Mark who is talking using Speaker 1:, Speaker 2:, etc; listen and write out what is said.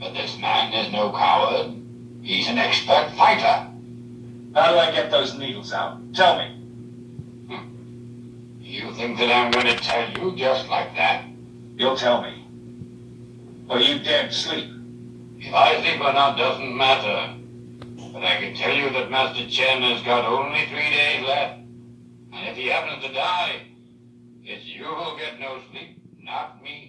Speaker 1: But this man is no coward. He's an expert fighter.
Speaker 2: How do I get those needles out? Tell me. Hmm.
Speaker 1: You think that I'm going to tell you just like that?
Speaker 2: You'll tell me. Or you dead sleep.
Speaker 1: If I sleep or not doesn't matter. But I can tell you that Master Chen has got only three days left. And if he happens to die, it's you who'll get no sleep, not me.